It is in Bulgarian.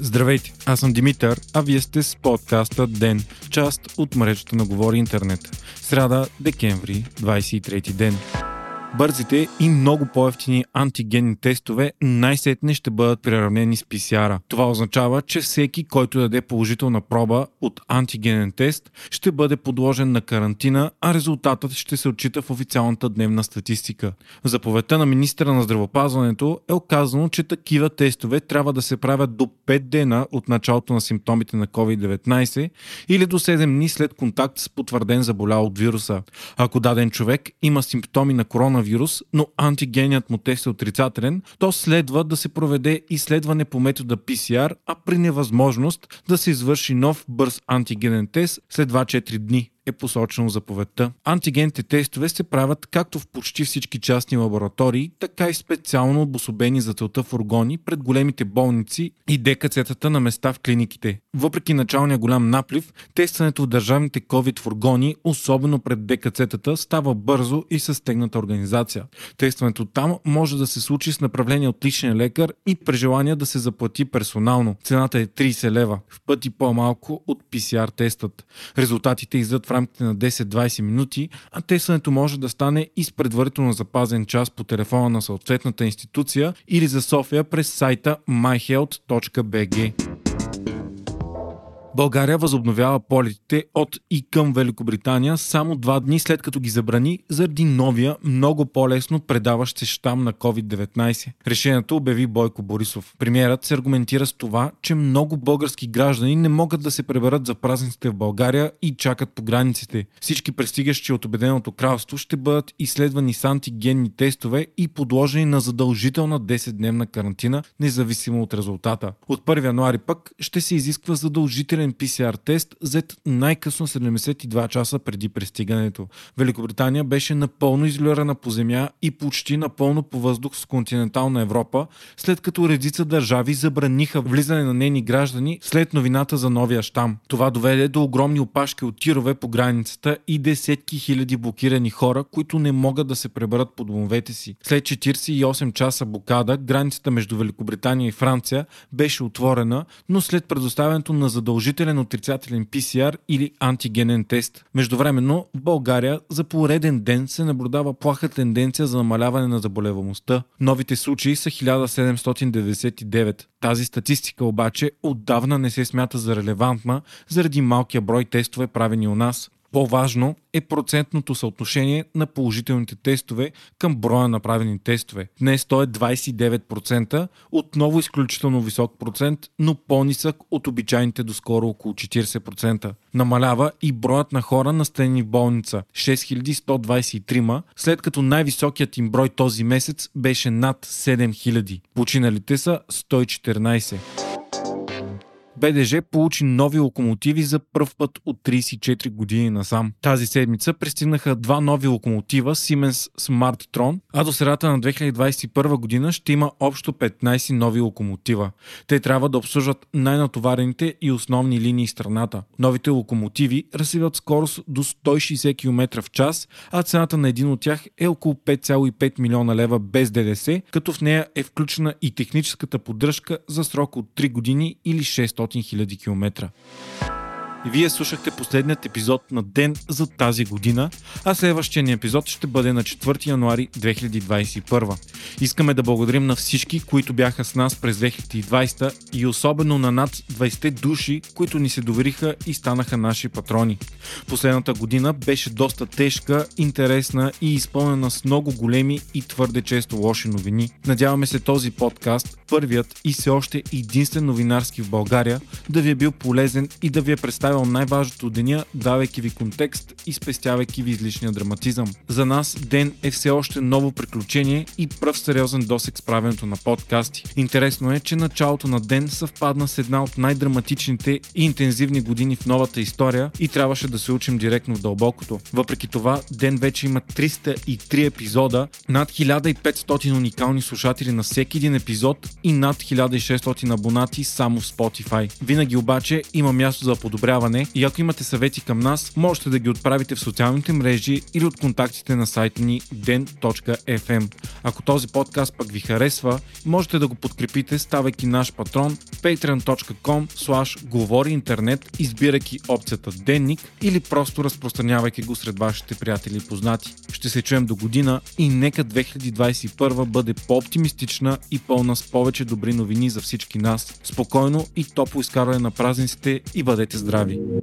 Здравейте, аз съм Димитър, а вие сте с подкаста ДЕН, част от мрежата на Говори Интернет. Сряда, декември, 23 ден. Бързите и много по-ефтини антигенни тестове най-сетне ще бъдат приравнени с PCR. Това означава, че всеки, който даде положителна проба от антигенен тест, ще бъде подложен на карантина, а резултатът ще се отчита в официалната дневна статистика. В заповедта на министра на здравопазването е оказано, че такива тестове трябва да се правят до 5 дена от началото на симптомите на COVID-19 или до 7 дни след контакт с потвърден заболял от вируса. Ако даден човек има симптоми на коронавирус, коронавирус, но антигеният му тест е отрицателен, то следва да се проведе изследване по метода PCR, а при невъзможност да се извърши нов бърз антигенен тест след 2-4 дни е посочено заповедта. Антигенните тестове се правят както в почти всички частни лаборатории, така и специално обособени за целта фургони пред големите болници и ДКЦ-тата на места в клиниките. Въпреки началния голям наплив, тестването в държавните COVID фургони, особено пред ДКЦ-тата, става бързо и със стегната организация. Тестването там може да се случи с направление от личния лекар и при желание да се заплати персонално. Цената е 30 лева, в пъти по-малко от PCR тестът. Резултатите издат в рамките на 10-20 минути, а тестването може да стане и с предварително запазен час по телефона на съответната институция или за София през сайта myhealth.bg. България възобновява полетите от и към Великобритания само два дни след като ги забрани заради новия, много по-лесно предаващ се щам на COVID-19. Решението обяви Бойко Борисов. Премьерът се аргументира с това, че много български граждани не могат да се преберат за празниците в България и чакат по границите. Всички пристигащи от Обеденото кралство ще бъдат изследвани с антигенни тестове и подложени на задължителна 10-дневна карантина, независимо от резултата. От 1 януари пък ще се изисква задължителен положителен PCR тест взет най-късно 72 часа преди пристигането. Великобритания беше напълно изолирана по земя и почти напълно по въздух с континентална Европа, след като редица държави забраниха влизане на нейни граждани след новината за новия щам. Това доведе до огромни опашки от тирове по границата и десетки хиляди блокирани хора, които не могат да се преберат по домовете си. След 48 часа блокада, границата между Великобритания и Франция беше отворена, но след предоставянето на задължително положителен отрицателен PCR или антигенен тест. Междувременно в България за пореден ден се наблюдава плаха тенденция за намаляване на заболеваността. Новите случаи са 1799. Тази статистика обаче отдавна не се смята за релевантна заради малкия брой тестове правени у нас. По-важно е процентното съотношение на положителните тестове към броя направени тестове. Днес то е 29%, отново изключително висок процент, но по-нисък от обичайните доскоро около 40%. Намалява и броят на хора настанени в болница 6123, след като най-високият им брой този месец беше над 7000. Починалите са 114. БДЖ получи нови локомотиви за пръв път от 34 години насам. Тази седмица пристигнаха два нови локомотива Siemens Smartron, а до средата на 2021 година ще има общо 15 нови локомотива. Те трябва да обслужват най-натоварените и основни линии в страната. Новите локомотиви развиват скорост до 160 км в час, а цената на един от тях е около 5,5 милиона лева без ДДС, като в нея е включена и техническата поддръжка за срок от 3 години или 600 000 км. Вие слушахте последният епизод на Ден за тази година, а следващия ни епизод ще бъде на 4 януари 2021. Искаме да благодарим на всички, които бяха с нас през 2020 и особено на над 20 души, които ни се довериха и станаха наши патрони. Последната година беше доста тежка, интересна и изпълнена с много големи и твърде често лоши новини. Надяваме се този подкаст, първият и все още единствен новинарски в България, да ви е бил полезен и да ви е представил представил най-важното деня, давайки ви контекст и спестявайки ви излишния драматизъм. За нас ден е все още ново приключение и пръв сериозен досек с правенето на подкасти. Интересно е, че началото на ден съвпадна с една от най-драматичните и интензивни години в новата история и трябваше да се учим директно в дълбокото. Въпреки това, ден вече има 303 епизода, над 1500 уникални слушатели на всеки един епизод и над 1600 абонати само в Spotify. Винаги обаче има място за подобряване разширяване и ако имате съвети към нас, можете да ги отправите в социалните мрежи или от контактите на сайта ни den.fm. Ако този подкаст пък ви харесва, можете да го подкрепите, ставайки наш патрон в patreon.com slash говори интернет, избирайки опцията Денник или просто разпространявайки го сред вашите приятели и познати. Ще се чуем до година и нека 2021 бъде по-оптимистична и пълна с повече добри новини за всички нас. Спокойно и топло изкарване на празниците и бъдете здрави! rồi.